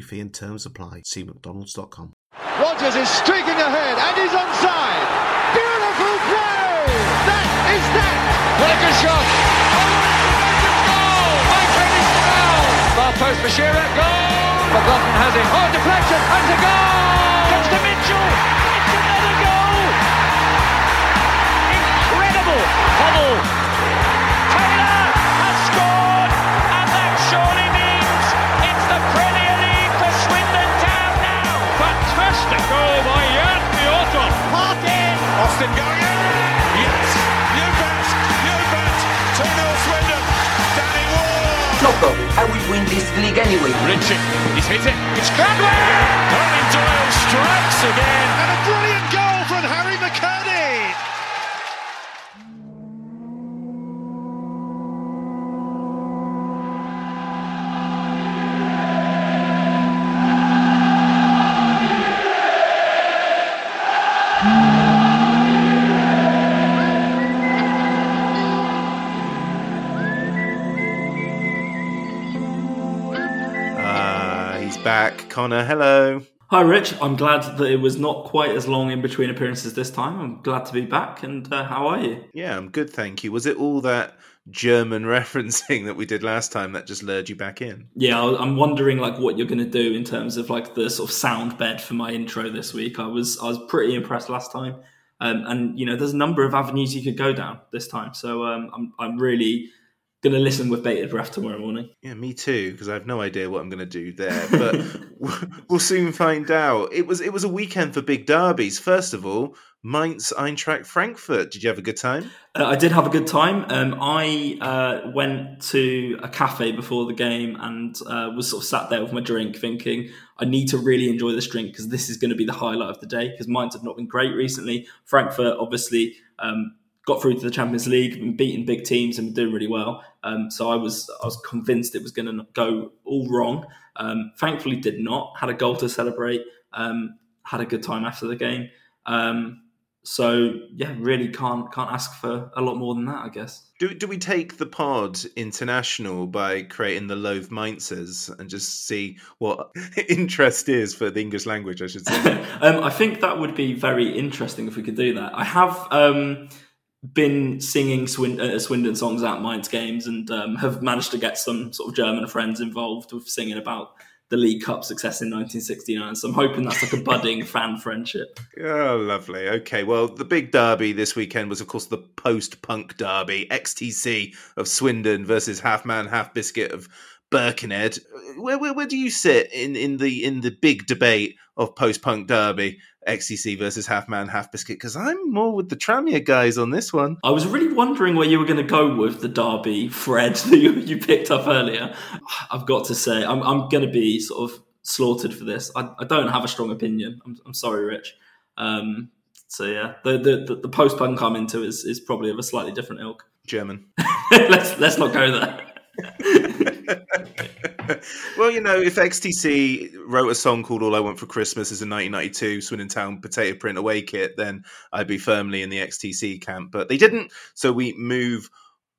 fee and terms apply. See McDonald's.com. Rogers is streaking ahead and he's onside. Beautiful play! That is that! What a shot! Goal! By Kenny Snell! Far post for Shearer, goal! McLaughlin has it. Oh, deflection, and a goal! Gets to Mitchell! It's another goal! Incredible! Hubble! Taylor has scored! And that surely goal by Jan Piotr! Parkin! Austin going in! Yes! You bet! You bet! 2-0 Swindon! Danny Ward! No problem. I will win this league anyway. Richie, he's hit it. It's Cradwell! Owen Doyle strikes again. And a brilliant goal Conor, hello. Hi, Rich. I'm glad that it was not quite as long in between appearances this time. I'm glad to be back. And uh, how are you? Yeah, I'm good, thank you. Was it all that German referencing that we did last time that just lured you back in? Yeah, I'm wondering like what you're going to do in terms of like the sort of sound bed for my intro this week. I was I was pretty impressed last time, um, and you know there's a number of avenues you could go down this time. So um, I'm I'm really going to listen with bated breath tomorrow morning. Yeah, me too, because I have no idea what I'm going to do there. But we'll soon find out. It was it was a weekend for big derbies. First of all, Mainz Eintracht Frankfurt. Did you have a good time? Uh, I did have a good time. Um, I uh, went to a cafe before the game and uh, was sort of sat there with my drink, thinking I need to really enjoy this drink because this is going to be the highlight of the day. Because Mainz have not been great recently. Frankfurt obviously um, got through to the Champions League, been beating big teams and doing really well. Um, so I was I was convinced it was going to go all wrong. Um, thankfully, did not. Had a goal to celebrate. Um, had a good time after the game. Um, so yeah, really can't can't ask for a lot more than that, I guess. Do, do we take the pod international by creating the Loathe Mainzers and just see what interest is for the English language, I should say? um, I think that would be very interesting if we could do that. I have um, been singing Swin- uh, Swindon songs at Mainz games and um, have managed to get some sort of German friends involved with singing about the League Cup success in 1969. So I'm hoping that's like a budding fan friendship. Oh, lovely. Okay, well, the big derby this weekend was, of course, the post-punk derby, XTC of Swindon versus Half Man, Half Biscuit of Birkenhead. Where, where, where do you sit in, in the in the big debate of post-punk derby, XTC versus Half Man, Half Biscuit? Because I'm more with the Tranmere guys on this one. I was really wondering where you were going to go with the derby thread that you, you picked up earlier. I've got to say, I'm, I'm going to be sort of slaughtered for this. I, I don't have a strong opinion. I'm, I'm sorry, Rich. Um, so yeah, the the, the, the post punk I'm into is, is probably of a slightly different ilk. German. let's let's not go there. well, you know, if XTC wrote a song called "All I Want for Christmas" as a 1992 Swindon Town potato print away kit, then I'd be firmly in the XTC camp. But they didn't, so we move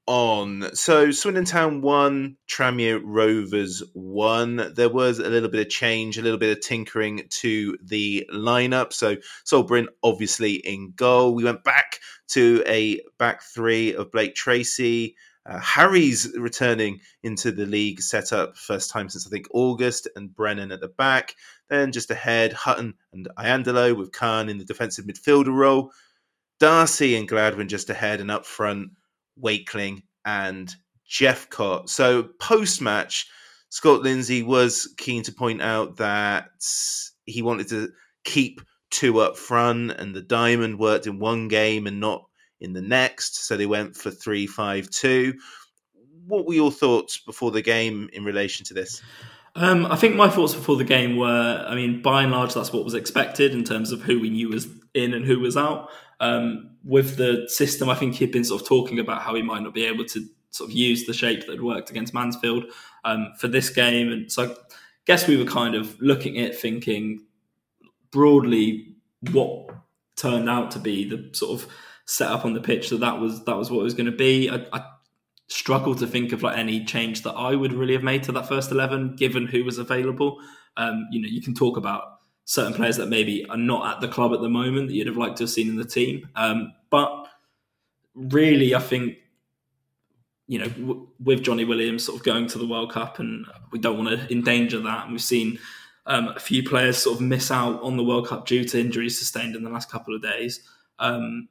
on. So Swindon Town won, Tranmere Rovers won. There was a little bit of change, a little bit of tinkering to the lineup. So Sol Brynn obviously in goal. We went back to a back three of Blake Tracy. Uh, Harries returning into the league setup, first time since I think August, and Brennan at the back. Then just ahead, Hutton and Iandolo with Khan in the defensive midfielder role. Darcy and Gladwin just ahead, and up front, Wakeling and Jephcott. So post match, Scott Lindsay was keen to point out that he wanted to keep two up front, and the diamond worked in one game and not in the next. So they went for three five two. What were your thoughts before the game in relation to this? Um, I think my thoughts before the game were, I mean, by and large, that's what was expected in terms of who we knew was in and who was out. Um, with the system, I think he'd been sort of talking about how he might not be able to sort of use the shape that had worked against Mansfield um, for this game. And so I guess we were kind of looking at thinking broadly what turned out to be the sort of setup on the pitch that that was that was what it was going to be. I, I struggle to think of like any change that I would really have made to that first eleven, given who was available. Um, you know, you can talk about certain players that maybe are not at the club at the moment that you'd have liked to have seen in the team, um, but really, I think you know, w- with Johnny Williams sort of going to the World Cup, and we don't want to endanger that. And we've seen um, a few players sort of miss out on the World Cup due to injuries sustained in the last couple of days. Um,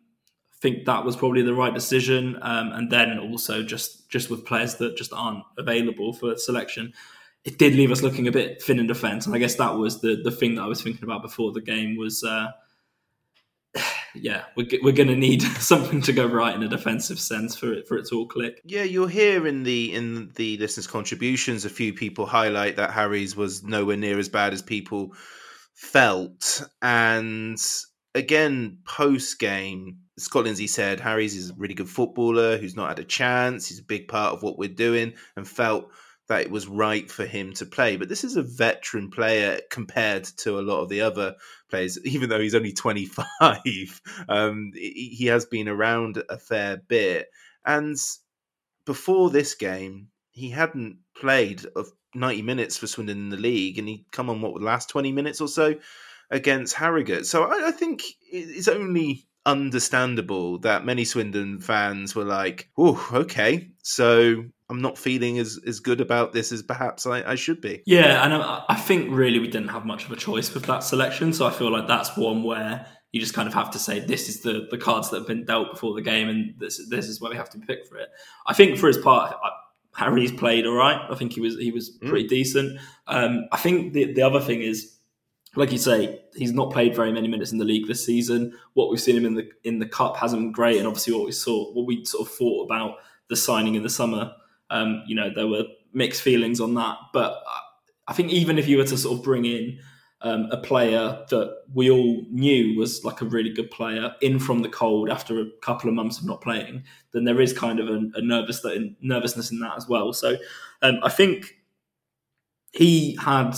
think that was probably the right decision, um, and then also just just with players that just aren't available for selection, it did leave us looking a bit thin in defence. And I guess that was the the thing that I was thinking about before the game was. Uh, yeah, we're, we're going to need something to go right in a defensive sense for it for it to all click. Yeah, you'll hear in the in the listeners' contributions a few people highlight that Harries was nowhere near as bad as people felt, and again post game. Scott Lindsay said Harries is a really good footballer who's not had a chance. He's a big part of what we're doing, and felt that it was right for him to play. But this is a veteran player compared to a lot of the other players, even though he's only 25. Um, he has been around a fair bit. And before this game, he hadn't played of 90 minutes for Swindon in the league, and he'd come on what the last 20 minutes or so against Harrogate. So I, I think it's only understandable that many Swindon fans were like, "Oh, okay, so I'm not feeling as, as good about this as perhaps I, I should be." Yeah, and I, I, think really we didn't have much of a choice with that selection, so I feel like that's one where you just kind of have to say this is the the cards that have been dealt before the game, and this this is where we have to pick for it. I think for his part. I, Harries played all right. I think he was he was mm. pretty mm. decent. Um, I think the the other thing is like you say, he's not played very many minutes in the league this season. What we've seen him in the in the cup hasn't been great, and obviously what we saw, what we sort of thought about the signing in the summer, um, you know, there were mixed feelings on that. But I think even if you were to sort of bring in um, a player that we all knew was like a really good player in from the cold after a couple of months of not playing, then there is kind of a, a nervous nervousness in that as well. So um, I think he had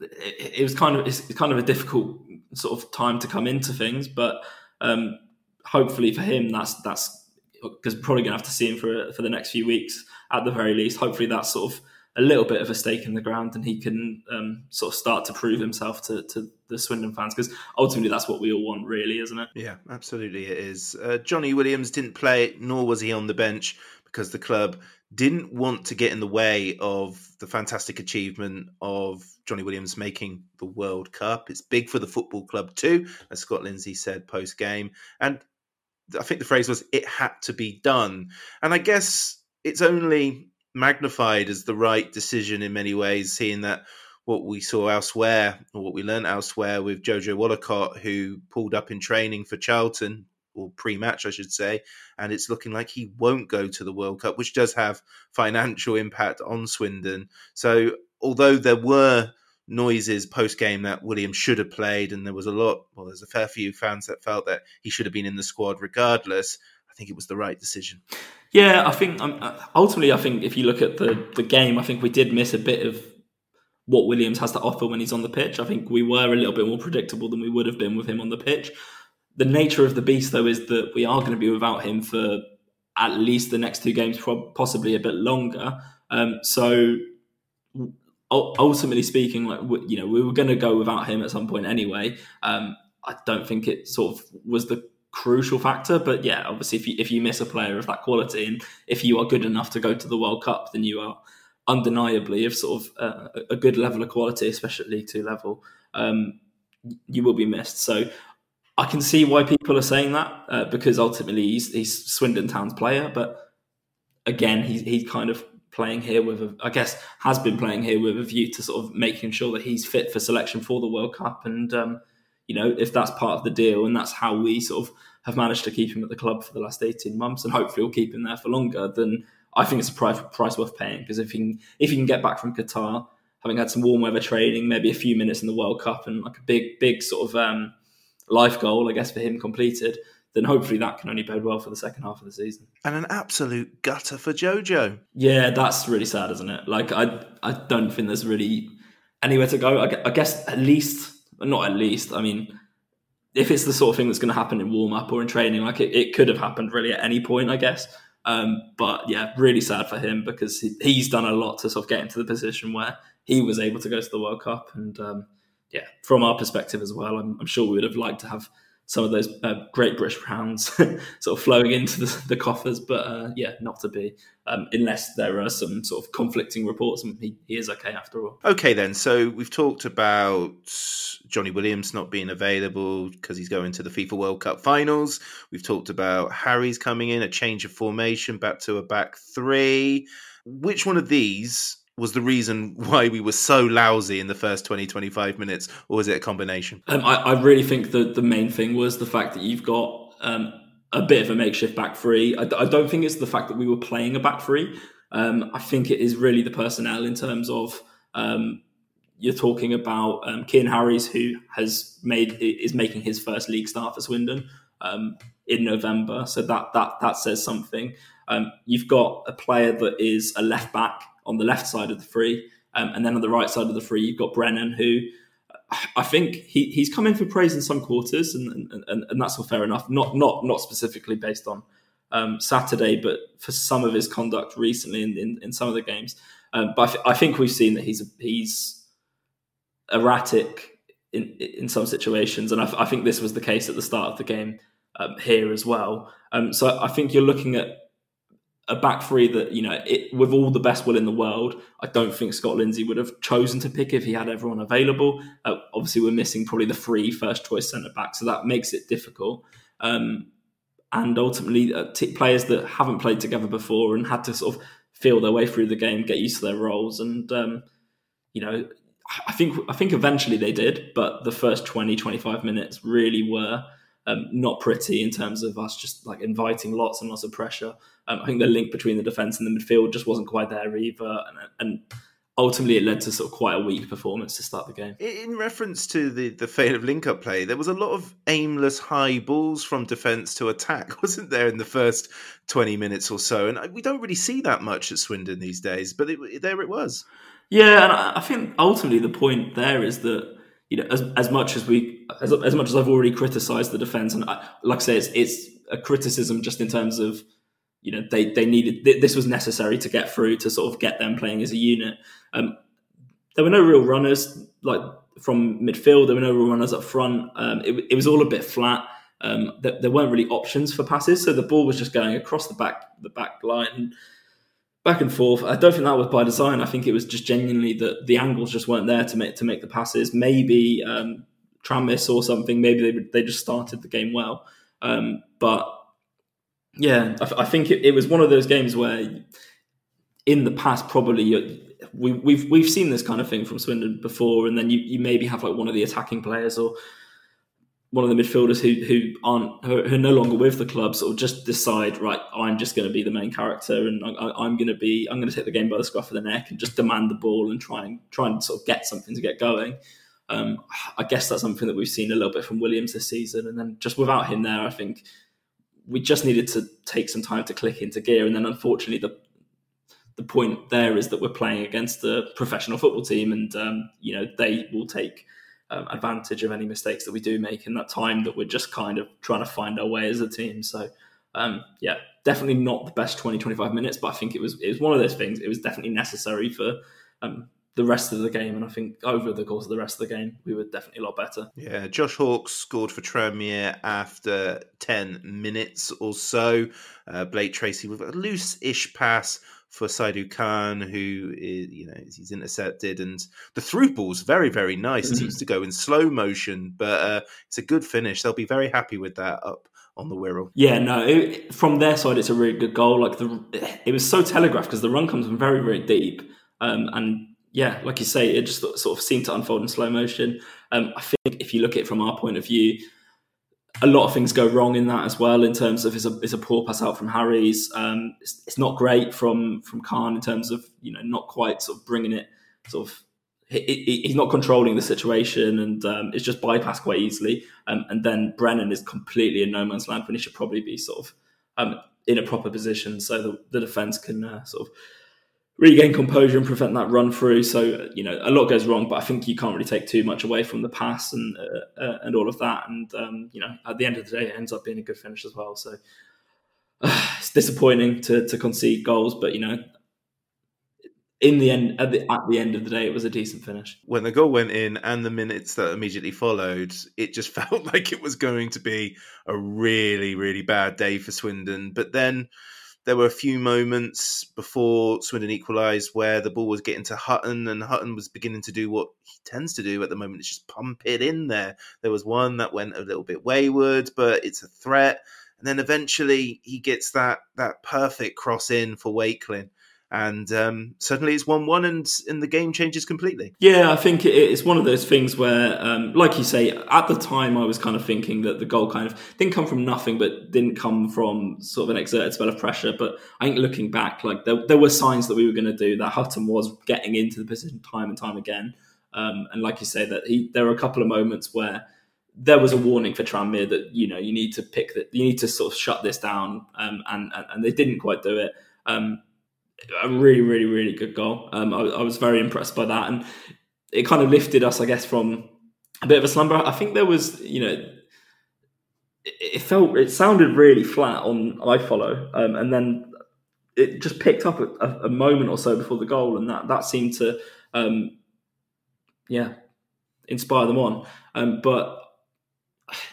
it, was kind of it's kind of a difficult sort of time to come into things, but um, hopefully for him, that's that's because probably going to have to see him for for the next few weeks at the very least. Hopefully, that's sort of a little bit of a stake in the ground, and he can um, sort of start to prove himself to, to the Swindon fans because ultimately that's what we all want, really, isn't it? Yeah, absolutely, it is. Uh, Johnny Williams didn't play, nor was he on the bench because the club didn't want to get in the way of the fantastic achievement of Johnny Williams making the World Cup. It's big for the football club too, as Scott Lindsay said post game. And I think the phrase was, it had to be done. And I guess it's only magnified as the right decision in many ways, seeing that what we saw elsewhere, or what we learned elsewhere with Jojo Wollacott, who pulled up in training for Charlton or pre-match, I should say, and it's looking like he won't go to the World Cup, which does have financial impact on Swindon. So, although there were noises post-game that Williams should have played, and there was a lot, well, there's a fair few fans that felt that he should have been in the squad regardless. I think it was the right decision. Yeah, I think um, ultimately, I think if you look at the the game, I think we did miss a bit of what Williams has to offer when he's on the pitch. I think we were a little bit more predictable than we would have been with him on the pitch. The nature of the beast, though, is that we are going to be without him for at least the next two games, possibly a bit longer. Um, so ultimately speaking, like you know, we were going to go without him at some point anyway. Um, I don't think it sort of was the crucial factor, but yeah, obviously, if you if you miss a player of that quality, and if you are good enough to go to the World Cup, then you are undeniably of sort of uh, a good level of quality, especially League Two level. Um, you will be missed. So I can see why people are saying that uh, because ultimately he's, he's Swindon Town's player, but again, he's he's kind of playing here with, a, I guess, has been playing here with a view to sort of making sure that he's fit for selection for the World Cup. And um, you know, if that's part of the deal, and that's how we sort of have managed to keep him at the club for the last eighteen months, and hopefully we'll keep him there for longer, then I think it's a price, price worth paying because if he can, if he can get back from Qatar, having had some warm weather training, maybe a few minutes in the World Cup, and like a big, big sort of um, life goal, I guess, for him completed, then hopefully that can only bode well for the second half of the season. And an absolute gutter for Jojo. Yeah, that's really sad, isn't it? Like, I I don't think there's really anywhere to go. I, I guess at least, not at least. I mean, if it's the sort of thing that's going to happen in warm up or in training, like it, it could have happened really at any point, I guess. Um, but yeah, really sad for him because he, he's done a lot to sort of get into the position where he was able to go to the World Cup and. Um, yeah, from our perspective as well, I'm, I'm, sure we would have liked to have some of those uh, great British pounds sort of flowing into the, the coffers, but uh, yeah, not to be, um, unless there are some sort of conflicting reports, and he, he is okay after all. Okay, then. So we've talked about Johnny Williams not being available because he's going to the FIFA World Cup finals. We've talked about Harries coming in, a change of formation back to a back three. Which one of these was the reason why we were so lousy in the first 20, 25 minutes, or was it a combination? Um, I, I, really think that the main thing was the fact that you've got um, a bit of a makeshift back three. I, I, don't think it's the fact that we were playing a back three. Um, I think it is really the personnel in terms of um, you're talking about um, Cian Harries, who has made is making his first league start for Swindon um, in November. So that that that says something. Um, you've got a player that is a left back on the left side of the free. Um, and then on the right side of the free, you've got Brennan, who I think he, he's come in for praise in some quarters, and, and, and that's all fair enough. Not not not specifically based on um, Saturday, but for some of his conduct recently in, in, in some of the games. Um, but I, th- I, think we've seen that he's he's erratic in in some situations, and I, I, think this was the case at the start of the game um, here as well. Um, so I think you're looking at a back three that you know, it, with all the best will in the world, I don't think Scott Lindsay would have chosen to pick if he had everyone available. Uh, obviously, we're missing probably the three first choice centre back, so that makes it difficult. Um, and ultimately, uh, t- players that haven't played together before and had to sort of feel their way through the game, get used to their roles, and um, you know, I think I think eventually they did, but the first 20, 25 minutes really were um, not pretty in terms of us just like inviting lots and lots of pressure. Um, I think the link between the defence and the midfield just wasn't quite there either, and, and ultimately it led to sort of quite a weak performance to start the game. In reference to the the fail of link up play, there was a lot of aimless high balls from defence to attack, wasn't there, in the first twenty minutes or so? And we don't really see that much at Swindon these days, but it, there it was. Yeah, and I think ultimately the point there is that you know, as, as much as we, as, as much as I've already criticised the defence, and I, like I say, it's, it's a criticism just in terms of, you know, they they needed this was necessary to get through to sort of get them playing as a unit. Um, there were no real runners like from midfield. There were no real runners up front. Um, it, it, was all a bit flat. Um, there, there, weren't really options for passes, so the ball was just going across the back the back line back and forth. I don't think that was by design. I think it was just genuinely that the angles just weren't there to make to make the passes. Maybe um, Tramis or something. Maybe they they just started the game well, um, but yeah, I, I think it, it, was one of those games where in the past probably we, we've we've seen this kind of thing from Swindon before, and then you, you maybe have like one of the attacking players or one of the midfielders who who aren't who are no longer with the club sort of just decide right I'm just going to be the main character and I, am going to be I'm going to take the game by the scruff of the neck and just demand the ball and try and try and sort of get something to get going. Um, I guess that's something that we've seen a little bit from Williams this season, and then just without him there, I think we just needed to take some time to click into gear. And then unfortunately, the the point there is that we're playing against a professional football team, and um, you know they will take um, advantage of any mistakes that we do make in that time that we're just kind of trying to find our way as a team. So um, yeah, definitely not the best 20, 25 minutes, but I think it was it was one of those things. It was definitely necessary for um, the rest of the game, and I think over the course of the rest of the game, we were definitely a lot better. Yeah, Josh Hawkes scored for Tranmere after ten minutes or so. Uh, Blake Tracy with a loose-ish pass for Saidu Khan, who is, you know he's intercepted, and the through ball's very very nice. Mm-hmm. It seems to go in slow motion, but uh, it's a good finish. They'll be very happy with that up on the Wirral. Yeah, no, it, from their side, it's a really good goal. Like the, it was so telegraphed because the run comes from very very deep, um, and yeah, like you say, it just sort of seemed to unfold in slow motion. Um, I think if you look at it from our point of view, a lot of things go wrong in that as well. In terms of it's a, it's a poor pass out from Harries. Um, it's, it's, not great from from Khan in terms of you know not quite sort of bringing it sort of. He, he, he's not controlling the situation, and um, it's just bypassed quite easily. Um, and then Brennan is completely in no man's land when he should probably be sort of um, in a proper position, so the, the defense can uh, sort of regain composure and prevent that run through. So you know a lot goes wrong, but I think you can't really take too much away from the pass and uh, uh, and all of that. And um, you know at the end of the day, it ends up being a good finish as well. So uh, it's disappointing to to concede goals, but you know. In the end, at the, at the end of the day, it was a decent finish. When the goal went in and the minutes that immediately followed, it just felt like it was going to be a really, really bad day for Swindon. But then, there were a few moments before Swindon equalised where the ball was getting to Hutton, and Hutton was beginning to do what he tends to do at the moment. It's just pump it in there. There was one that went a little bit wayward, but it's a threat. And then eventually he gets that that perfect cross in for Wakeling and um, suddenly it's one-one, and and the game changes completely. Yeah, I think it's one of those things where, um, like you say, at the time I was kind of thinking that the goal kind of didn't come from nothing, but didn't come from sort of an exerted spell of pressure. But I think looking back, like there, there were signs that we were going to do that. Hutton was getting into the position time and time again, um, and like you say, that he there were a couple of moments where there was a warning for Tranmere that you know you need to pick that you need to sort of shut this down, um, and, and, and they didn't quite do it. Um, a really, really, really good goal. Um, I, I, was very impressed by that, and it kind of lifted us, I guess, from a bit of a slumber. I think there was, you know, it, it felt, it sounded really flat on iFollow, um, and then it just picked up a, a, moment or so before the goal, and that that seemed to, um, yeah, inspire them on. Um, but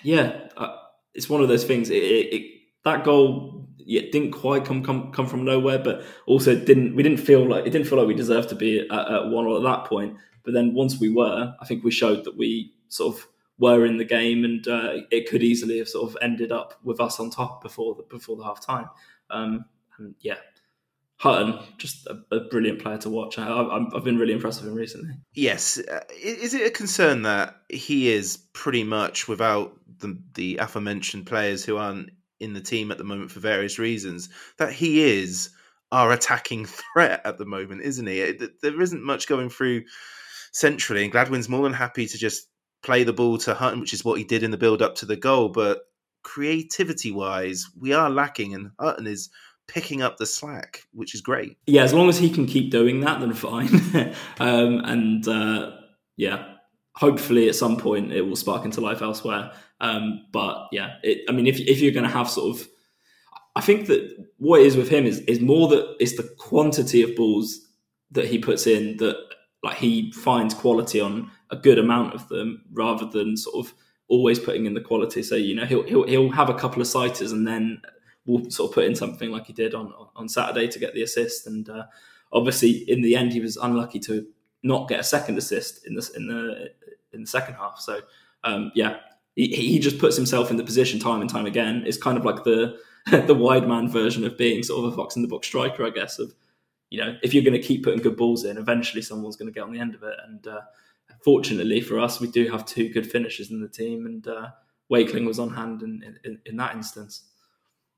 yeah, uh, it's one of those things. It, it, that goal yeah, didn't quite come come come from nowhere, but also didn't we didn't feel like it didn't feel like we deserved to be at, at one or at that point. But then once we were, I think we showed that we sort of were in the game, and uh, it could easily have sort of ended up with us on top before the before the half time. Um, and yeah, Hutton, just a, a, brilliant player to watch. I, have been really impressed with him recently. Yes, uh, is it a concern that he is pretty much without the, the aforementioned players who aren't in the team at the moment for various reasons, that he is our attacking threat at the moment, isn't he? There isn't much going through centrally, and Gladwin's more than happy to just play the ball to Hutton, which is what he did in the build up to the goal. But creativity wise, we are lacking, and Hutton is picking up the slack, which is great. Yeah, as long as he can keep doing that, then fine. um, and uh, yeah, hopefully at some point it will spark into life elsewhere. Um, but yeah, it, I mean, if if you're going to have sort of, I think that what is with him is is more that it's the quantity of balls that he puts in that like he finds quality on a good amount of them rather than sort of always putting in the quality. So you know he'll he'll, he'll have a couple of sighters and then we'll sort of put in something like he did on on Saturday to get the assist. And uh, obviously in the end he was unlucky to not get a second assist in the in the in the second half. So um, yeah, he, he just puts himself in the position time and time again. It's kind of like the the wide man version of being sort of a fox in the box striker, I guess. Of you know, if you're going to keep putting good balls in, eventually someone's going to get on the end of it. And uh, fortunately for us, we do have two good finishers in the team, and uh, Wakeling was on hand in, in, in that instance.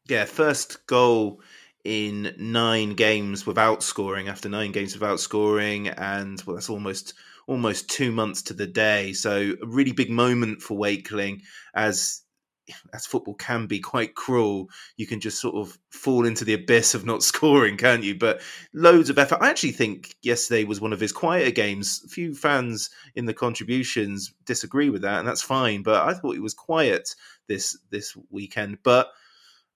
Yeah, first goal in nine games without scoring after nine games without scoring, and well, that's almost almost two months to the day. So a really big moment for Wakeling as as football can be quite cruel, you can just sort of fall into the abyss of not scoring, can't you? But loads of effort. I actually think yesterday was one of his quieter games. A few fans in the contributions disagree with that, and that's fine. But I thought he was quiet this this weekend. But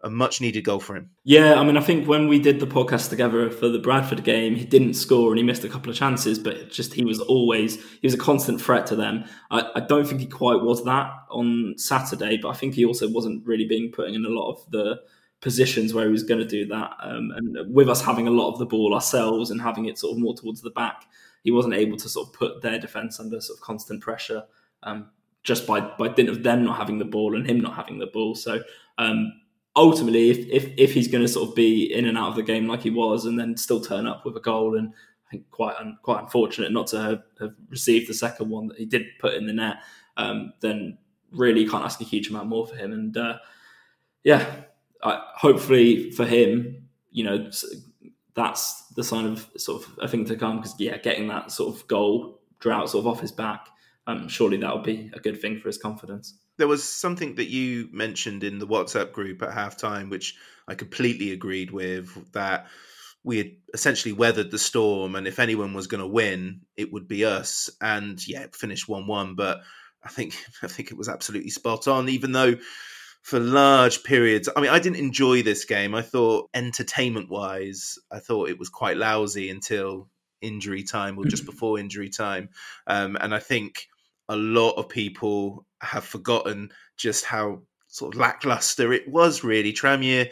a much needed goal for him. Yeah, I mean, I think when we did the podcast together for the Bradford game, he didn't score and he missed a couple of chances, but just he was always he was a constant threat to them. I, I don't think he quite was that on Saturday, but I think he also wasn't really being put in a lot of the positions where he was going to do that. Um, and with us having a lot of the ball ourselves and having it sort of more towards the back, he wasn't able to sort of put their defence under sort of constant pressure. Um, just by by dint of them not having the ball and him not having the ball, so um, ultimately, if if, if he's going to sort of be in and out of the game like he was, and then still turn up with a goal, and I think quite un, quite unfortunate not to have, have, received the second one that he did put in the net, um, then really can't ask a huge amount more for him. And uh, yeah, I, hopefully for him, you know, that's the sign of sort of a thing to come. Because yeah, getting that sort of goal drought sort of off his back, um, surely that would be a good thing for his confidence there was something that you mentioned in the WhatsApp group at halftime, which I completely agreed with. That we had essentially weathered the storm, and if anyone was going to win, it would be us. And yeah, finished one-one, but I think I think it was absolutely spot on. Even though for large periods, I mean, I didn't enjoy this game. I thought entertainment-wise, I thought it was quite lousy until injury time or just before injury time, um, and I think a lot of people have forgotten just how sort of lackluster it was. Really, Tranmere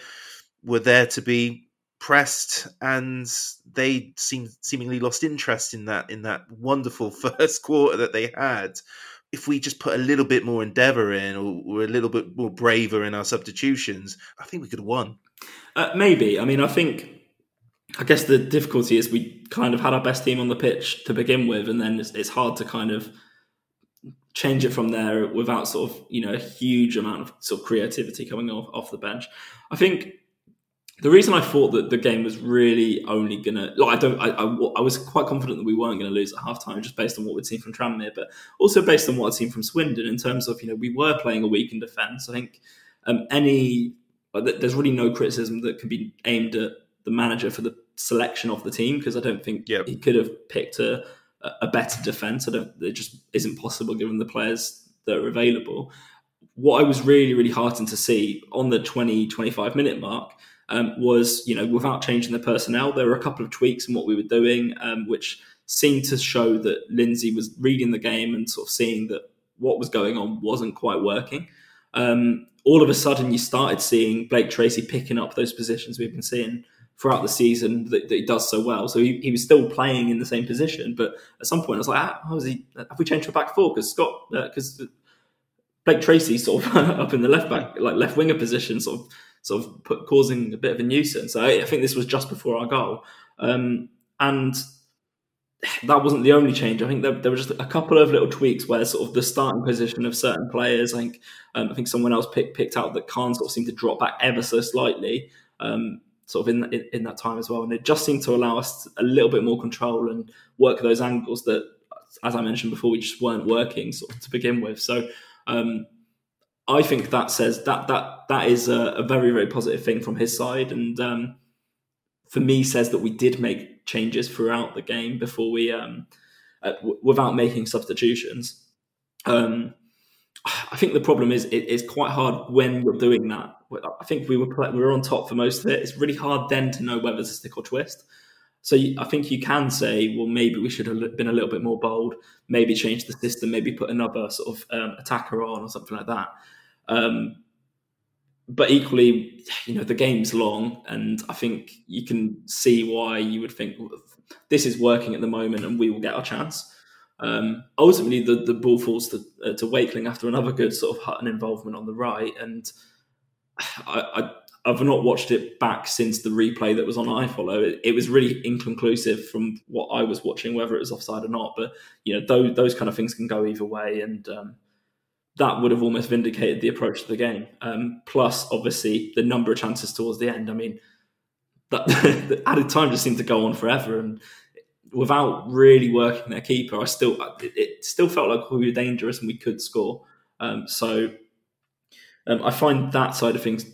were there to be pressed, and they seemed seemingly lost interest in that in that wonderful first quarter that they had. If we just put a little bit more endeavour in, or were a little bit more braver in our substitutions, I think we could have won. Uh, maybe. I mean, I think. I guess the difficulty is we kind of had our best team on the pitch to begin with, and then it's, it's hard to kind of change it from there without sort of you know a huge amount of sort of creativity coming off off the bench. I think the reason I thought that the game was really only gonna like I don't I, I, I was quite confident that we weren't going to lose at halftime just based on what we'd seen from Tranmere, but also based on what I'd seen from Swindon in terms of you know we were playing a weak in defence. I think um, any there's really no criticism that can be aimed at the manager for the selection of the team because I don't think yep. he could have picked a a better defense. I don't. It just isn't possible given the players that are available. What I was really, really heartened to see on the 20, 25 minute mark um, was, you know, without changing the personnel, there were a couple of tweaks in what we were doing, um, which seemed to show that Lindsay was reading the game and sort of seeing that what was going on wasn't quite working. Um, all of a sudden, you started seeing Blake Tracy picking up those positions we've been seeing throughout the season that, that, he does so well. So he, he was still playing in the same position, but at some point I was like, ah, how is he? Have we changed to a back four? Because Scott, because uh, Blake Tracy sort of up in the left back, like left winger position, sort of sort of put, causing a bit of a nuisance. So I, I think this was just before our goal, um, and that wasn't the only change. I think there, there, were just a couple of little tweaks where sort of the starting position of certain players. I think um, I think someone else picked picked out that Khan sort of seemed to drop back ever so slightly. Um, sort of in, in, in that time as well. And it just seemed to allow us a little bit more control and work those angles that, as I mentioned before, we just weren't working sort of to begin with. So um, I think that says that that that is a, a very very positive thing from his side, and um, for me says that we did make changes throughout the game before we um, uh, w- without making substitutions. Um, I think the problem is it, it's quite hard when we're doing that. I think we were we were on top for most of it. It's really hard then to know whether to stick or twist. So I think you can say, well, maybe we should have been a little bit more bold. Maybe change the system. Maybe put another sort of um, attacker on or something like that. Um, but equally, you know, the game's long, and I think you can see why you would think well, this is working at the moment, and we will get our chance. Um, ultimately, the, the ball falls to, uh, to Wakeling after another good sort of Hutton involvement on the right. And I, I, have not watched it back since the replay that was on iFollow. It, it, was really inconclusive from what I was watching, whether it was offside or not. But, you know, those, those kind of things can go either way. And um, that would have almost vindicated the approach to the game. Um, plus, obviously, the number of chances towards the end. I mean, that the added time just seemed to go on forever. And without really working their keeper, I still it, it, still felt like we were dangerous and we could score. Um, so Um, I find that side of things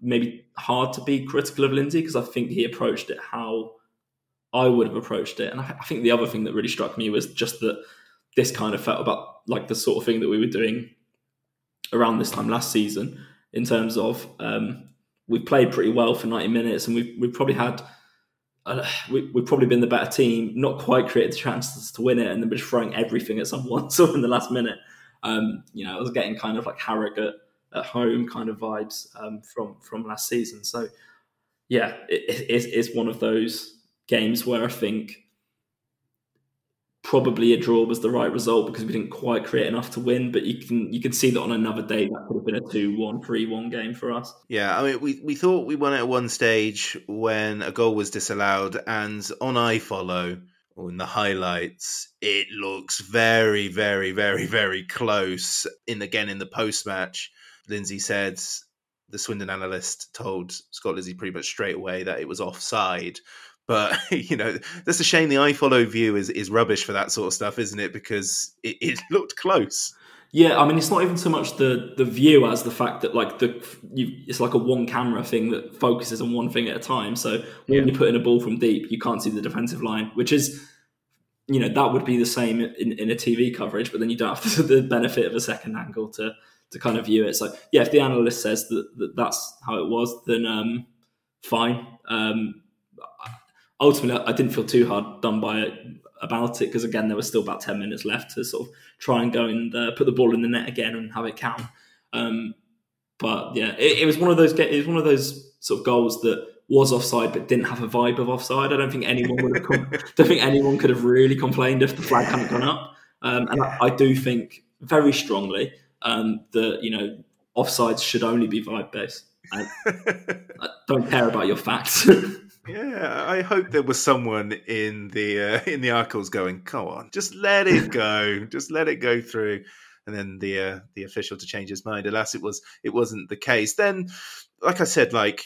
maybe hard to be critical of Lindsay because I think he approached it how I would have approached it. And I, I think the other thing that really struck me was just that this kind of felt about like the sort of thing that we were doing around this time last season in terms of um, we've played pretty well for 90 minutes and we've, we've probably had we, have probably been the better team, not quite created the chances to win it, and then just throwing everything at someone. So in the last minute, um, you know, I was getting kind of like Harrogate at home kind of vibes um, from from last season. So yeah, it, it, it's one of those games where I think probably a draw was the right result because we didn't quite create enough to win. But you can you can see that on another day that could have been a 2-1, 3-1 game for us. Yeah, I mean we, we thought we won at one stage when a goal was disallowed and on iFollow or in the highlights, it looks very, very, very, very close. In again in the post match, Lindsay said the Swindon analyst told Scott Lindsay pretty much straight away that it was offside. But you know, that's a shame. The I follow view is is rubbish for that sort of stuff, isn't it? Because it, it looked close. Yeah, I mean, it's not even so much the the view as the fact that like the you, it's like a one camera thing that focuses on one thing at a time. So when you put in a ball from deep, you can't see the defensive line, which is you know that would be the same in, in a TV coverage, but then you don't have the benefit of a second angle to to kind of view it. So yeah, if the analyst says that, that that's how it was, then um, fine. Um, ultimately, I didn't feel too hard done by it about it because again, there was still about ten minutes left to sort of try and go and uh, put the ball in the net again and have it count. Um, but yeah, it, it, was one of those. It was one of those sort of goals that was offside but didn't have a vibe of offside. I don't think anyone would have. Don't think anyone could have really complained if the flag hadn't gone up. Um, and I, I, do think very strongly um, that you know offsides should only be vibe based. I, I don't care about your facts. Yeah, I hope there was someone in the uh, in the articles going, "Come on, just let it go, just let it go through," and then the uh, the official to change his mind. Alas, it was it wasn't the case. Then, like I said, like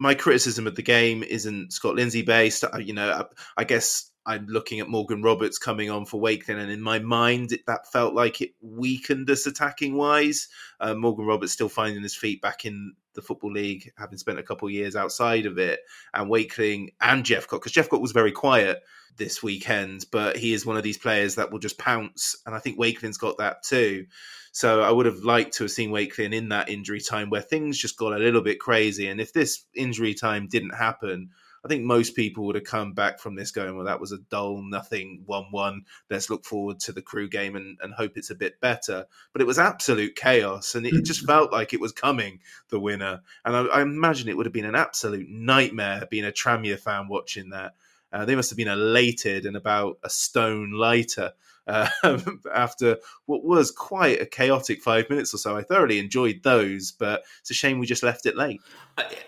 my criticism of the game isn't Scott Lindsay based. You know, I, I guess I'm looking at Morgan Roberts coming on for Wakeling, and in my mind, that felt like it weakened us attacking wise. Uh, Morgan Roberts still finding his feet back in the Football League, having spent a couple of years outside of it, and Wakeling and Jephcott, because Jephcott was very quiet this weekend, but he is one of these players that will just pounce, and I think Wakeling's got that too. So I would have liked to have seen Wakeling in that injury time where things just got a little bit crazy, and if this injury time didn't happen, I think most people would have come back from this going, well, that was a dull, nothing 1 1. Let's look forward to the Crewe game and, and hope it's a bit better. But it was absolute chaos, and it, it just felt like it was coming, the winner. And I, I, imagine it would have been an absolute nightmare being a Tranmere fan watching that. Uh, they must have been elated and about a stone lighter uh, after what was quite a chaotic five minutes or so. I thoroughly enjoyed those, but it's a shame we just left it late.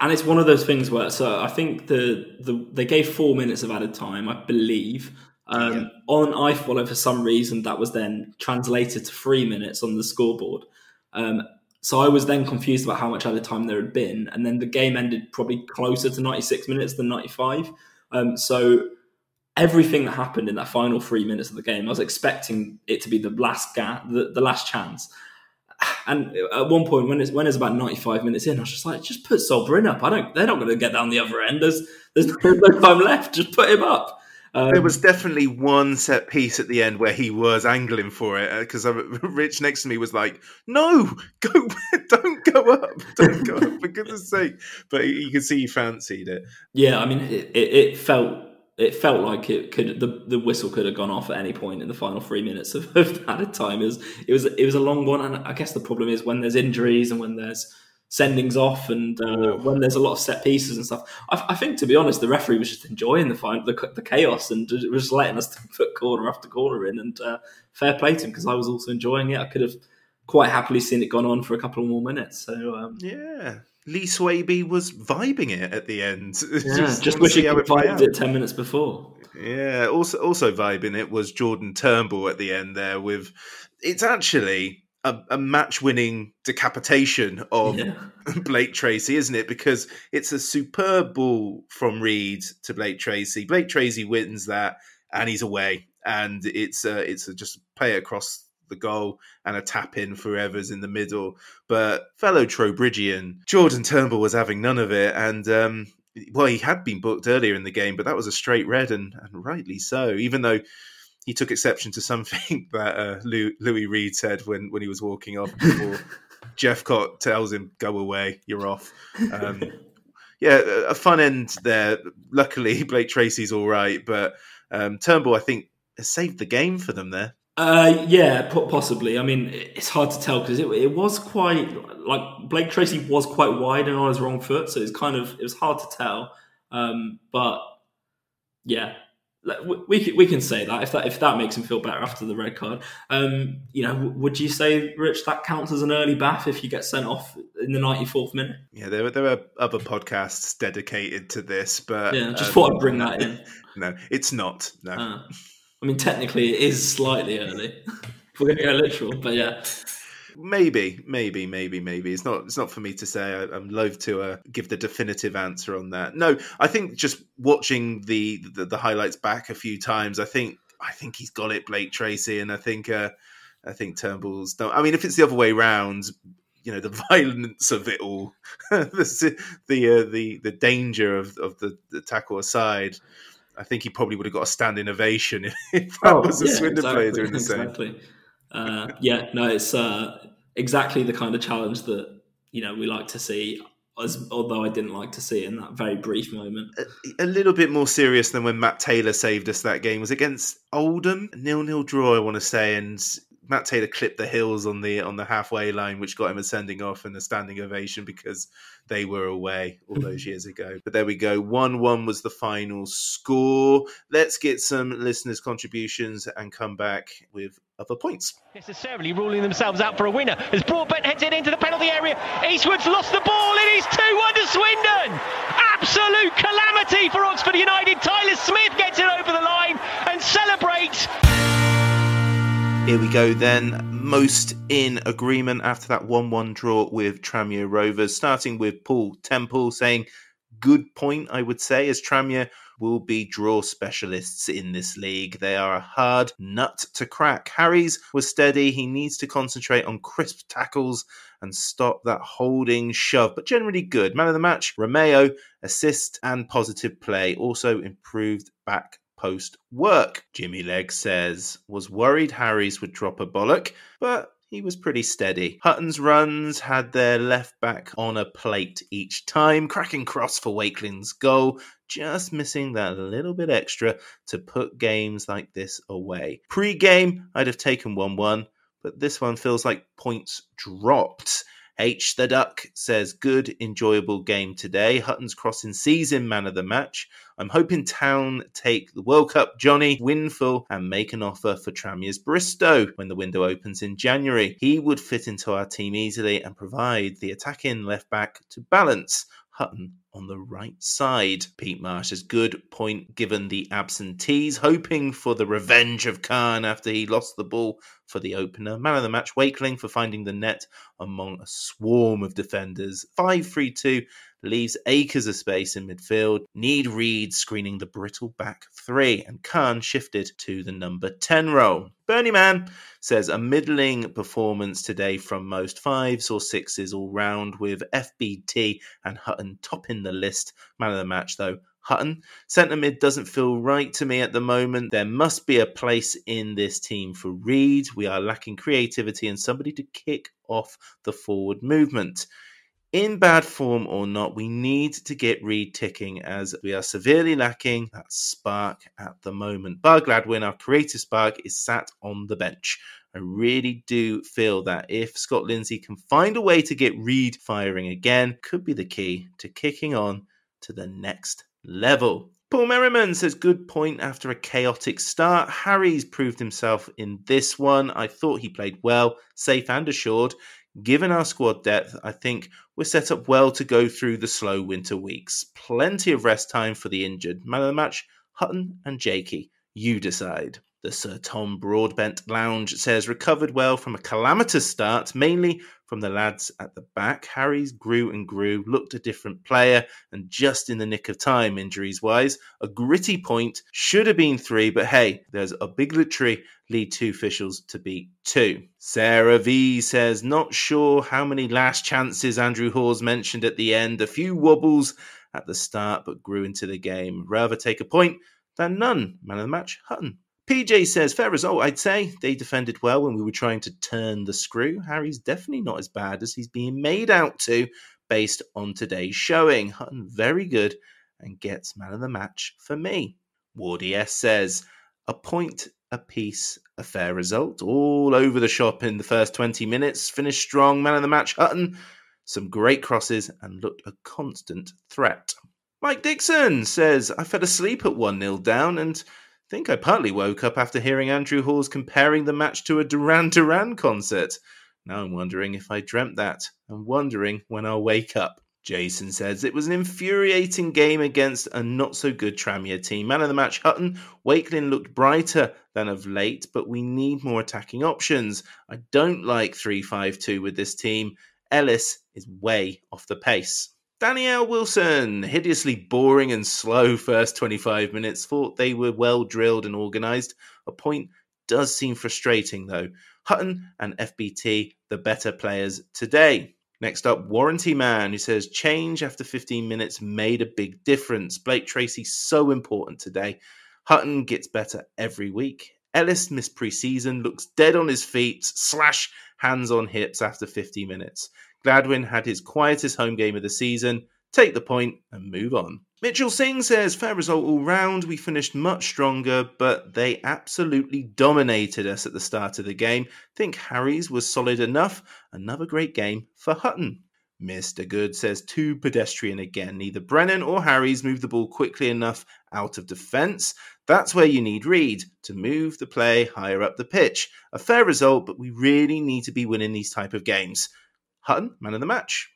And it's one of those things where, so I think the, the they gave four minutes of added time, I believe. Um, yeah. On iFollow, for some reason, that was then translated to three minutes on the scoreboard. Um, so I was then confused about how much added time there had been, and then the game ended probably closer to 96 minutes than 95. Um, so everything that happened in that final three minutes of the game, I was expecting it to be the last ga- the, the last chance. And at one point, when it's when it's about ninety five minutes in, I was just like, just put Sol Brynn up. I don't. They're not going to get down the other end. There's there's no time left. Just put him up. Um, there was definitely one set piece at the end where he was angling for it because uh, Rich next to me was like, "No, go, don't go up, don't go up for goodness sake!" But you could see he fancied it. Yeah, I mean, it, it, it felt it felt like it could the, the whistle could have gone off at any point in the final three minutes of, of added time. It was it was it was a long one, and I guess the problem is when there's injuries and when there's sendings off and uh, when there's a lot of set pieces and stuff. I, I, think, to be honest, the referee was just enjoying the final, the, the chaos and was letting us put corner after corner in. And uh, fair play to him because I was also enjoying it. I could have quite happily seen it gone on for a couple more minutes. So um, yeah, Lee Swabey was vibing it at the end. Yeah, just, just wish he had vibed it ten minutes before. Yeah, also also vibing it was Jordan Turnbull at the end there with it's actually a, a match winning decapitation of yeah. Blake Tracy, isn't it? Because it's a superb ball from Reed to Blake Tracy. Blake Tracy wins that and he's away. And it's uh, it's a just play across the goal and a tap in for Evers in the middle. But fellow Trowbridgian, Jordan Turnbull was having none of it. And, um, well, he had been booked earlier in the game, but that was a straight red, and, and rightly so, even though he took exception to something that uh, Louis Reed said when, when he was walking off before Jephcott tells him, go away, you're off. Um, yeah, a fun end there. Luckily, Blake Tracy's all right, but um, Turnbull, I think, has saved the game for them there. Uh, yeah, possibly. I mean, it's hard to tell because it, it, was quite like Blake Tracy was quite wide and on his wrong foot, so it's kind of it was hard to tell. Um, but yeah, we can, we can say that if that if that makes him feel better after the red card. Um, you know, would you say, Rich, that counts as an early bath if you get sent off in the ninety fourth minute? Yeah, there were there are other podcasts dedicated to this, but yeah, just um, thought I'd bring that in. No, it's not. No, uh, I mean technically it is slightly early. we're going to go literal, but yeah. Maybe, maybe, maybe, maybe. It's not. It's not for me to say. I, am loath to uh, give the definitive answer on that. No, I think just watching the, the, the highlights back a few times, I think I think he's got it, Blake Tracy, and I think uh, I think Turnbull's. Don't, I mean, if it's the other way around, you know, the violence of it all, the the uh, the the danger of of the, the tackle aside. I think he probably would have got a standing ovation if, that oh, was a yeah, Swindon exactly, player doing the exactly. Uh, yeah, no, it's uh, exactly the kind of challenge that you know we like to see. As, although I didn't like to see it in that very brief moment. A, a, little bit more serious than when Matt Taylor saved us that game was against Oldham, nil nil draw, I want to say, and Matt Taylor clipped the hills on the on the halfway line, which got him a sending off and a standing ovation because they were away all those mm-hmm. years ago. But there we go. One one was the final score. Let's get some listeners' contributions and come back with other points. Necessarily ruling themselves out for a winner as Broadbent heads it into the penalty area. Eastwood's lost the ball. It is 2 1 to Swindon. Absolute calamity for Oxford United. Tyler Smith gets it over the line and celebrates. Here we go then. Most in agreement after that 1 1 draw with Tranmere Rovers, starting with Paul Temple saying, Good point, I would say, as Tranmere will be draw specialists in this league. They are a hard nut to crack. Harries was steady. He needs to concentrate on crisp tackles and stop that holding shove, but generally good. Man of the match, Romeo, assist and positive play. Also improved back post work. Jimmy Legg says, was worried Harries would drop a bollock, but he was pretty steady. Hutton's runs had their left back on a plate each time, cracking cross for Wakeling's goal, just missing that little bit extra to put games like this away. Pre game, I'd have taken 1 1, but this one feels like points dropped. H the Duck says, Good, enjoyable game today. Hutton's crossing season man of the match. I'm hoping Town take the World Cup Johnny Winfull and make an offer for Tranmere's Bristow when the window opens in January. He would fit into our team easily and provide the attacking left back to balance Hutton on the right side. Pete Marsh has good point given the absentees, hoping for the revenge of Khan after he lost the ball for the opener. Man of the match, Wakeling for finding the net among a swarm of defenders. 5 3 2 leaves acres of space in midfield. Need Reed screening the brittle back three, and Khan shifted to the number 10 role. Bernie Man says a middling performance today from most fives or sixes all round, with FBT and Hutton topping the list. Man of the match, though, Hutton. Centre mid doesn't feel right to me at the moment. There must be a place in this team for Reed. We are lacking creativity and somebody to kick off the forward movement in bad form or not, we need to get Reed ticking as we are severely lacking that spark at the moment. Bar Gladwin, our creative spark, is sat on the bench. I really do feel that if Scott Lindsay can find a way to get Reed firing again, could be the key to kicking on to the next level. Paul Merriman says, good point after a chaotic start. Harries proved himself in this one. I thought he played well, safe and assured. Given our squad depth, I think we're set up well to go through the slow winter weeks. Plenty of rest time for the injured. Man of the match, Hutton and Jakey. You decide. The Sir Tom Broadbent Lounge says recovered well from a calamitous start, mainly from the lads at the back. Harries grew and grew, looked a different player, and just in the nick of time, injuries wise. A gritty point, should have been three, but hey, there's a obligatory lead two officials to beat two. Sarah V says, not sure how many last chances Andrew Hawes mentioned at the end. A few wobbles at the start, but grew into the game. Rather take a point than none. Man of the match, Hutton. PJ says, fair result, I'd say. They defended well when we were trying to turn the screw. Harries definitely not as bad as he's being made out to based on today's showing. Hutton, very good and gets man of the match for me. Wardy S says, a point a piece, a fair result. All over the shop in the first 20 minutes. Finished strong, man of the match, Hutton. Some great crosses and looked a constant threat. Mike Dixon says, I fell asleep at 1 0 down and think I partly woke up after hearing Andrew Hawes comparing the match to a Duran Duran concert. Now I'm wondering if I dreamt that and wondering when I'll wake up. Jason says it was an infuriating game against a not so good Tranmere team. Man of the match, Hutton. Wakeling looked brighter than of late, but we need more attacking options. I don't like 3 5 2 with this team. Ellis is way off the pace. Danielle Wilson, hideously boring and slow first 25 minutes, thought they were well drilled and organised. A point does seem frustrating though. Hutton and FBT, the better players today. Next up, Warranty Man, who says change after 15 minutes made a big difference. Blake Tracy, so important today. Hutton gets better every week. Ellis missed preseason, looks dead on his feet, slash hands on hips after 50 minutes. Gladwin had his quietest home game of the season. Take the point and move on. Mitchell Singh says, fair result all round. We finished much stronger, but they absolutely dominated us at the start of the game. Think Harries was solid enough. Another great game for Hutton. Mr. Good says too pedestrian again. Neither Brennan or Harries moved the ball quickly enough out of defence. That's where you need Reed to move the play higher up the pitch. A fair result, but we really need to be winning these type of games. Hutton, man of the match.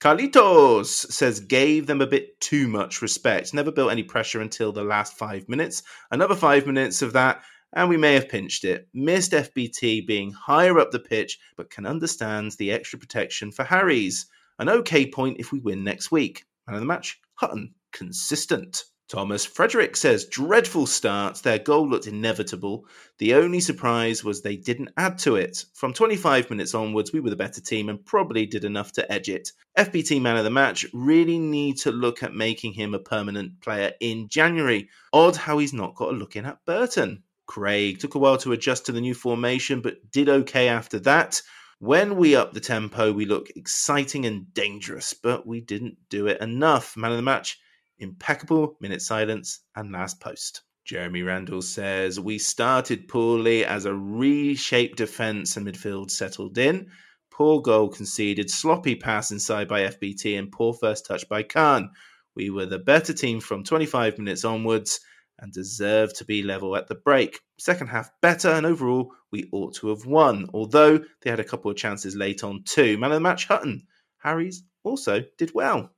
Carlitos says gave them a bit too much respect. Never built any pressure until the last five minutes. Another five minutes of that, and we may have pinched it. Missed FBT being higher up the pitch, but can understand the extra protection for Harries. An okay point if we win next week. Man of the match, Hutton. Consistent. Thomas Frederick says, dreadful start. Their goal looked inevitable. The only surprise was they didn't add to it. From 25 minutes onwards, we were the better team and probably did enough to edge it. FBT man of the match really need to look at making him a permanent player in January. Odd how he's not got a look in at Burton. Craig took a while to adjust to the new formation, but did okay after that. When we up the tempo, we look exciting and dangerous, but we didn't do it enough. Man of the match, impeccable minute silence, and last post. Jeremy Randall says, We started poorly as a reshaped defence and midfield settled in. Poor goal conceded, sloppy pass inside by FBT, and poor first touch by Khan. We were the better team from 25 minutes onwards and deserved to be level at the break. Second half better, and overall, we ought to have won, although they had a couple of chances late on too. Man of the match, Hutton. Harries also did well.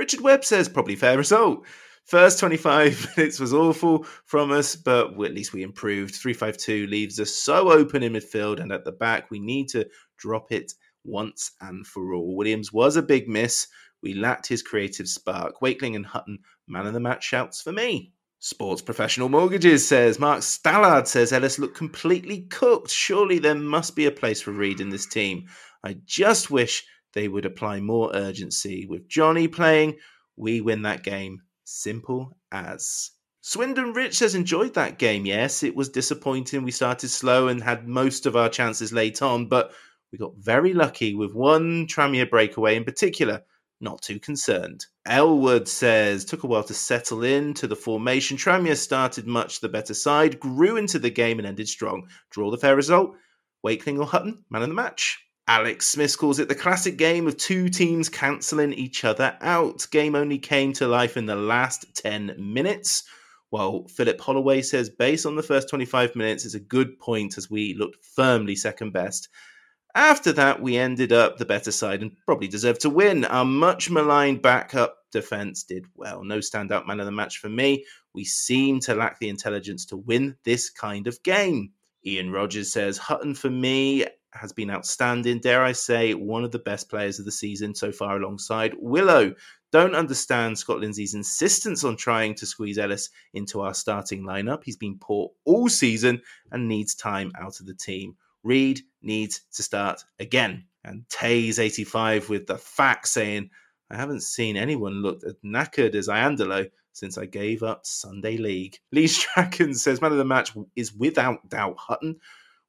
Richard Webb says probably fair result. First 25 minutes was awful from us, but at least we improved. 352 leaves us so open in midfield and at the back. We need to drop it once and for all. Williams was a big miss. We lacked his creative spark. Wakeling and Hutton, man of the match shouts for me. Sports Professional Mortgages says Mark Stallard says Ellis looked completely cooked. Surely there must be a place for Reed in this team. I just wish they would apply more urgency. With Johnny playing, we win that game. Simple as. Swindon Rich has enjoyed that game. Yes, it was disappointing. We started slow and had most of our chances late on, but we got very lucky with one Tranmere breakaway in particular. Not too concerned. Elwood says, took a while to settle in to the formation. Tranmere started much the better side, grew into the game and ended strong. Draw the fair result. Wakeling or Hutton, man of the match. Alex Smith calls it the classic game of two teams cancelling each other out. Game only came to life in the last 10 minutes. While Philip Holloway says, based on the first 25 minutes, it's a good point as we looked firmly second best. After that, we ended up the better side and probably deserved to win. Our much maligned backup defence did well. No standout man of the match for me. We seem to lack the intelligence to win this kind of game. Ian Rogers says Hutton for me has been outstanding. Dare I say, one of the best players of the season so far, alongside Willow. Don't understand Scott Lindsay's insistence on trying to squeeze Ellis into our starting lineup. He's been poor all season and needs time out of the team. Reed needs to start again. And Tays85 with the fact saying, I haven't seen anyone look as knackered as Iandolo since I gave up Sunday League. Lee Strachan says, Man of the match is without doubt Hutton.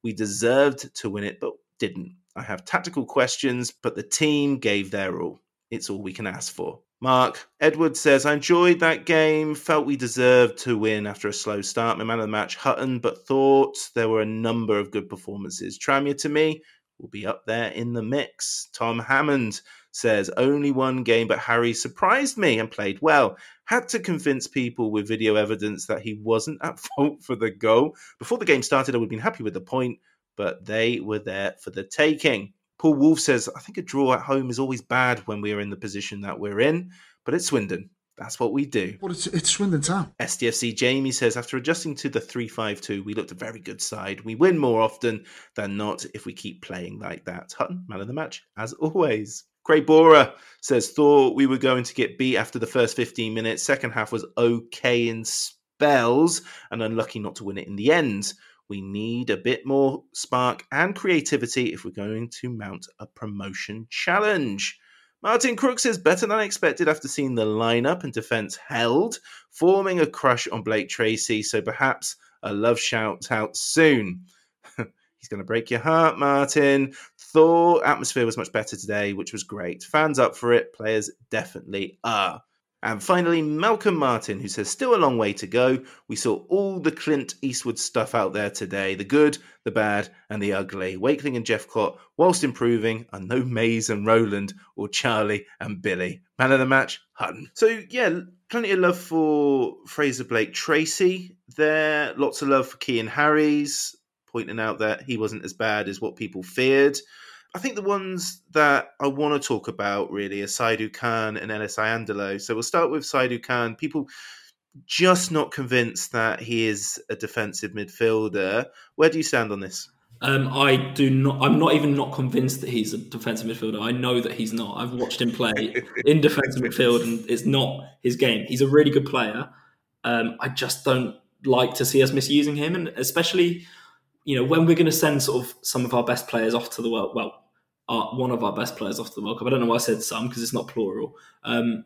We deserved to win it, but didn't. I have tactical questions, but the team gave their all. It's all we can ask for. Mark Edwards says, I enjoyed that game, felt we deserved to win after a slow start. My man of the match, Hutton, but thought there were a number of good performances. Tranmere to me will be up there in the mix. Tom Hammond says, only one game, but Harry surprised me and played well. Had to convince people with video evidence that he wasn't at fault for the goal. Before the game started, I would have been happy with the point, but they were there for the taking. Paul Wolf says, I think a draw at home is always bad when we are in the position that we're in, but it's Swindon. That's what we do. Well, it's, it's Swindon Town. SDFC Jamie says, after adjusting to the 3 5 2, we looked a very good side. We win more often than not if we keep playing like that. Hutton, man of the match, as always. Craig Bora says, thought we were going to get beat after the first 15 minutes. Second half was okay in spells and unlucky not to win it in the end. We need a bit more spark and creativity if we're going to mount a promotion challenge. Martin Crooks is better than expected after seeing the lineup and defence held, forming a crush on Blake Tracy, so perhaps a love shout out soon. He's going to break your heart, Martin. Thought atmosphere was much better today, which was great. Fans up for it, players definitely are. And finally, Malcolm Martin, who says, still a long way to go. We saw all the Clint Eastwood stuff out there today the good, the bad, and the ugly. Wakeling and Jephcott, whilst improving, are no Mays and Roland or Charlie and Billy. Man of the match, Hutton. So, yeah, plenty of love for Frazer Blake Tracy there. Lots of love for Cian Harries, pointing out that he wasn't as bad as what people feared. I think the ones that I want to talk about really are Saidou Khan and Ellis Iandolo. So we'll start with Saidou Khan. People just not convinced that he is a defensive midfielder. Where do you stand on this? Um, I do not. I'm not even not convinced that he's a defensive midfielder. I know that he's not. I've watched him play in defensive midfield, and it's not his game. He's a really good player. Um, I just don't like to see us misusing him, and especially, you know, when we're going to send sort of some of our best players off to the world. Well, our, one of our best players off the World Cup. I don't know why I said some because it's not plural. Um,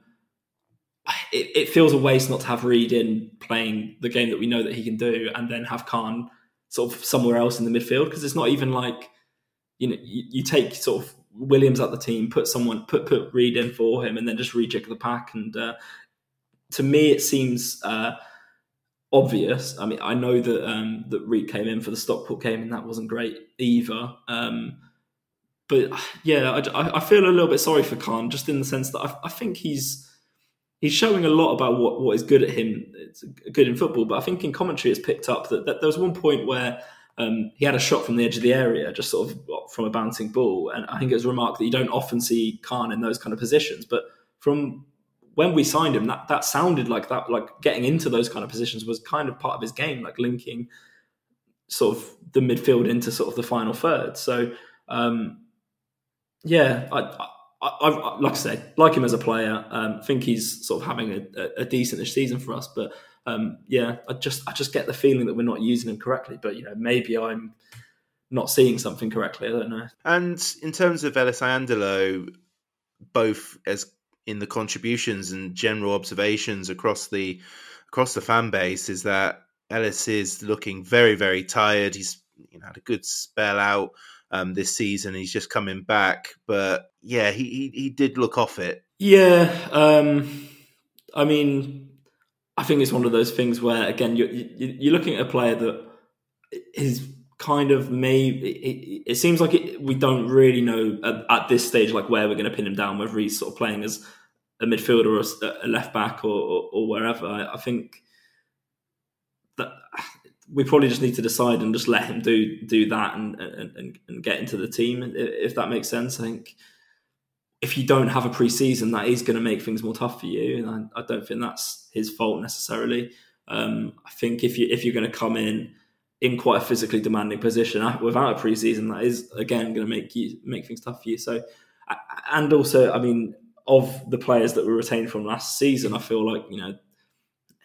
it, it, feels a waste not to have Reed in playing the game that we know that he can do, and then have Khan sort of somewhere else in the midfield because it's not even like you know you, you, take sort of Williams at the team, put someone put put Reed in for him, and then just rejig the pack. And uh, to me, it seems. Uh, obvious. I mean, I know that um, that Reed came in for the Stockport game, and that wasn't great either. Um, but yeah, I, I, feel a little bit sorry for Khan, just in the sense that I, I think he's he's showing a lot about what, what is good at him. It's good in football, but I think in commentary it's picked up that, that there was one point where um, he had a shot from the edge of the area, just sort of from a bouncing ball, and I think it was remarked that you don't often see Khan in those kind of positions. But from when we signed him, that that sounded like that, like getting into those kind of positions was kind of part of his game, like linking sort of the midfield into sort of the final third. So. Um, yeah, I, I, I, like I say, like him as a player. Um, think he's sort of having a, a decentish season for us. But um, yeah, I just I just get the feeling that we're not using him correctly. But you know, maybe I'm not seeing something correctly. I don't know. And in terms of Ellis Iandolo, both as in the contributions and general observations across the across the fan base, is that Ellis is looking very very tired. He's you know had a good spell out um, this season. He's just coming back, but yeah, he he, he did look off it. Yeah, um, I mean, I think it's one of those things where again you're you're looking at a player that is kind of maybe it, it seems like it, we don't really know at, at, this stage like where we're going to pin him down whether he's sort of playing as a midfielder or a, left back or, or, or wherever I, I, think that we probably just need to decide and just let him do do that and and, and get into the team if that makes sense. I think if you don't have a preseason, that is going to make things more tough for you, and I, I don't think that's his fault necessarily. Um, I think if you if you're going to come in in quite a physically demanding position uh, without a preseason, that is again going to make you make things tough for you. So, and also, I mean, of the players that were retained from last season, I feel like you know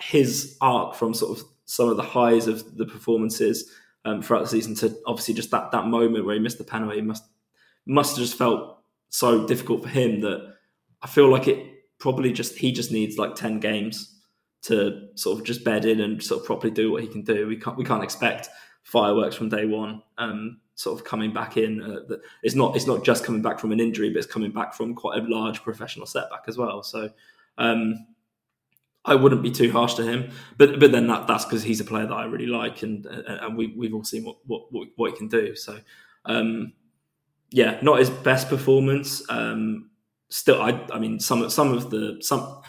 his arc from sort of some of the highs of the performances um, throughout the season to obviously just that that moment where he missed the penalty must must have just felt so difficult for him that I feel like it probably just he just needs like ten games to sort of just bed in and sort of properly do what he can do. We can't we can't expect fireworks from day one. Um, sort of coming back in. Uh, it's not it's not just coming back from an injury, but it's coming back from quite a large professional setback as well. So um, I wouldn't be too harsh to him. But but then that, that's because he's a player that I really like, and and we we've all seen what what what he can do. So um, yeah, not his best performance. Um, still, I I mean some some of the some.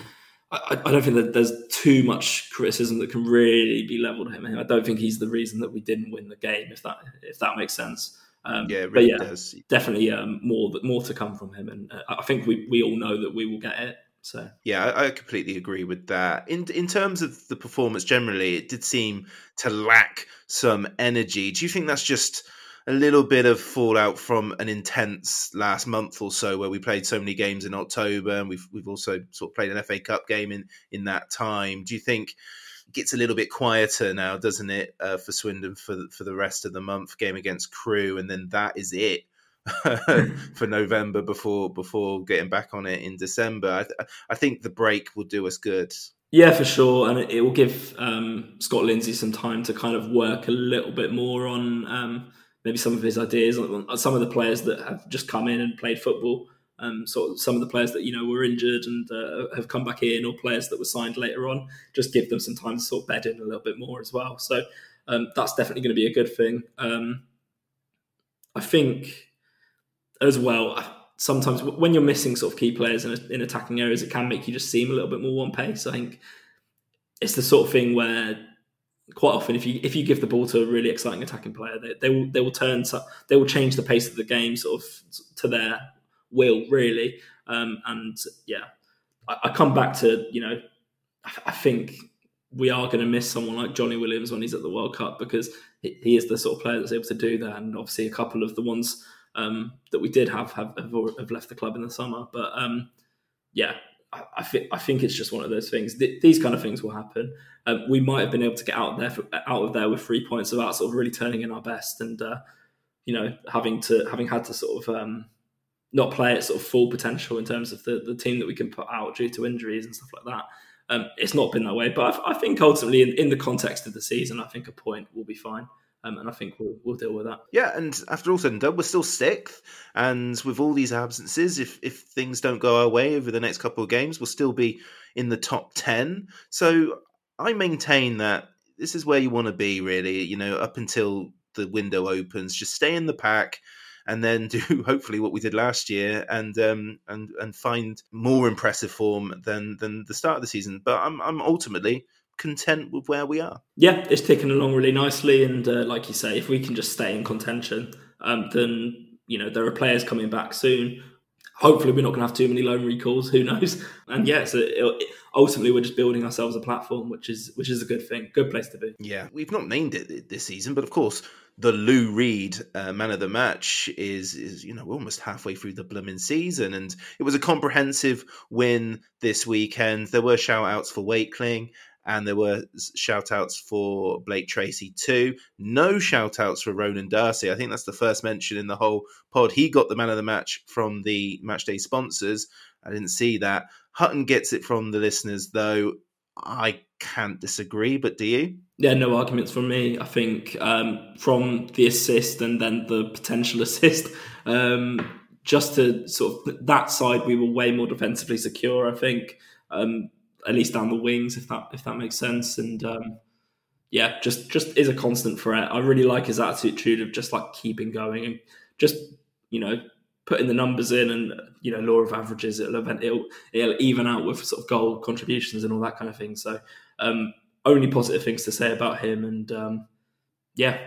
I, I, don't think that there's too much criticism that can really be leveled at him. I don't think he's the reason that we didn't win the game, if that if that makes sense. Um, yeah, really but yeah, does. definitely um, more more to come from him, and uh, I think we, we all know that we will get it. So yeah, I, completely agree with that. In in terms of the performance generally, it did seem to lack some energy. Do you think that's just a little bit of fallout from an intense last month or so where we played so many games in October and we've we've also sort of played an FA Cup game in in that time. Do you think it gets a little bit quieter now, doesn't it, uh, for Swindon for for the rest of the month? Game against Crewe and then that is it. for November before before getting back on it in December, I, th- I think the break will do us good. Yeah, for sure, and it, will give um, Scott Lindsay some time to kind of work a little bit more on um, maybe some of his ideas some of the players that have just come in and played football. Um, so some of the players that you know were injured and uh, have come back in, or players that were signed later on, just give them some time to sort of bed in a little bit more as well. So um, that's definitely going to be a good thing. Um, I think as well. Sometimes when you're missing sort of key players in, in attacking areas, it can make you just seem a little bit more one pace. I think it's the sort of thing where quite often if you if you give the ball to a really exciting attacking player, they, they will they will turn they will change the pace of the game sort of to their will really. Um, and yeah, I, I, come back to you know I, I think we are going to miss someone like Johnny Williams when he's at the World Cup because he, he, is the sort of player that's able to do that. And obviously, a couple of the ones um, that we did have have, have left the club in the summer. But um, yeah, I, I, think I think it's just one of those things. Th- these kind of things will happen. Um, we might have been able to get out there for, out of there with three points without sort of really turning in our best, and uh, you know having to having had to sort of um, not play at sort of full potential in terms of the, the team that we can put out due to injuries and stuff like that. Um, it's not been that way, but I, I think ultimately, in, in, the context of the season, I think a point will be fine. Um, and I think we'll, we'll deal with that. Yeah, and after all said and done, we're still sixth, and with all these absences, if if things don't go our way over the next couple of games, we'll still be in the top ten. So I maintain that this is where you want to be, really. You know, up until the window opens, just stay in the pack and then do hopefully what we did last year and um, and and find more impressive form than than the start of the season. But I'm I'm ultimately content with where we are. Yeah, it's ticking along really nicely, and uh, like you say, if we can just stay in contention, um, then you know there are players coming back soon. Hopefully, we're not going to have too many loan recalls. Who knows? And yeah, so it, it, ultimately, we're just building ourselves a platform, which is which is a good thing, good place to be. Yeah, we've not named it this season, but of course, the Lou Reed uh, man of the match is is you know we're almost halfway through the blooming season, and it was a comprehensive win this weekend. There were shout outs for Wakeling and there were shout outs for Blake Tracy too. No shout outs for Ronan Darcy. I think that's the first mention in the whole pod. He got the man of the match from the matchday sponsors. I didn't see that. Hutton gets it from the listeners though. I can't disagree, but do you? Yeah, no arguments from me. I think um, from the assist and then the potential assist, um, just to sort of that side, we were way more defensively secure. I think um, at least down the wings, if that if that makes sense. And um, yeah, just just is a constant threat. I really like his attitude of just like keeping going and just you know putting the numbers in and you know law of averages. It'll event it'll, it'll even out with sort of goal contributions and all that kind of thing. So um, only positive things to say about him. And um, yeah,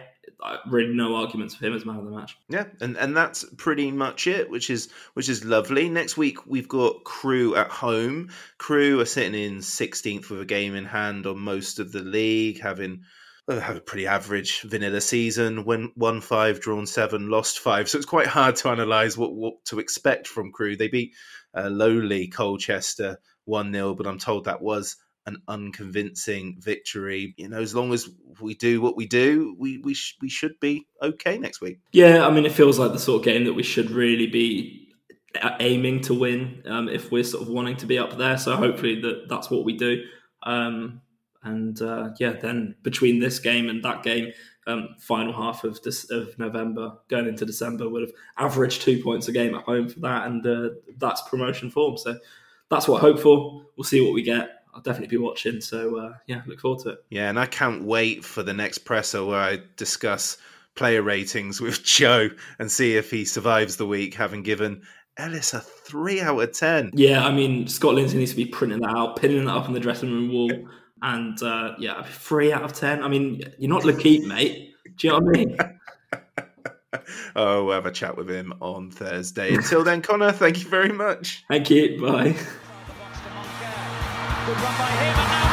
really no arguments for him as man of the match. Yeah, and and that's pretty much it, which is which is lovely. Next week we've got Crewe at home. Crewe are sitting in 16th with a game in hand on most of the league, having uh, have a pretty average vanilla season. When won five, drawn seven, lost five, so it's quite hard to analyse what what to expect from Crewe. They beat uh, lowly Colchester one 0 but I'm told that was an unconvincing victory. You know, as long as we do what we do, we we sh- we should be okay next week. Yeah, I mean, it feels like the sort of game that we should really be aiming to win um, if we're sort of wanting to be up there. So hopefully that that's what we do. Um, and uh, yeah, then between this game and that game, um, final half of this, of November going into December would have averaged two points a game at home for that, and uh, that's promotion form. So that's what I hope for. We'll see what we get. I'll definitely be watching. So uh, yeah, look forward to it. Yeah, and I can't wait for the next presser where I discuss player ratings with Joe and see if he survives the week, having given Ellis a three out of ten. Yeah, I mean Scott Lindsay needs to be printing that out, pinning that up on the dressing room wall. And uh, yeah, three out of ten. I mean, you're not L'Keep, mate. Do you know what I mean? oh, we'll have a chat with him on Thursday. Until then, Conor, thank you very much. Thank you. Bye. Good run by him, and now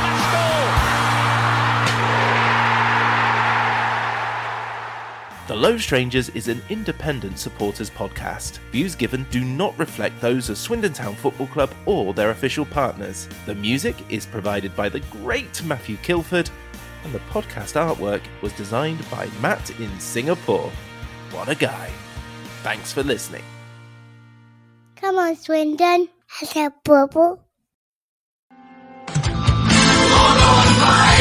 The Low Strangers is an independent supporters podcast. Views given do not reflect those of Swindon Town Football Club or their official partners. The music is provided by the great Matthew Kilford, and the podcast artwork was designed by Matt in Singapore. What a guy. Thanks for listening. Come on, Swindon. Has a bubble? Hi,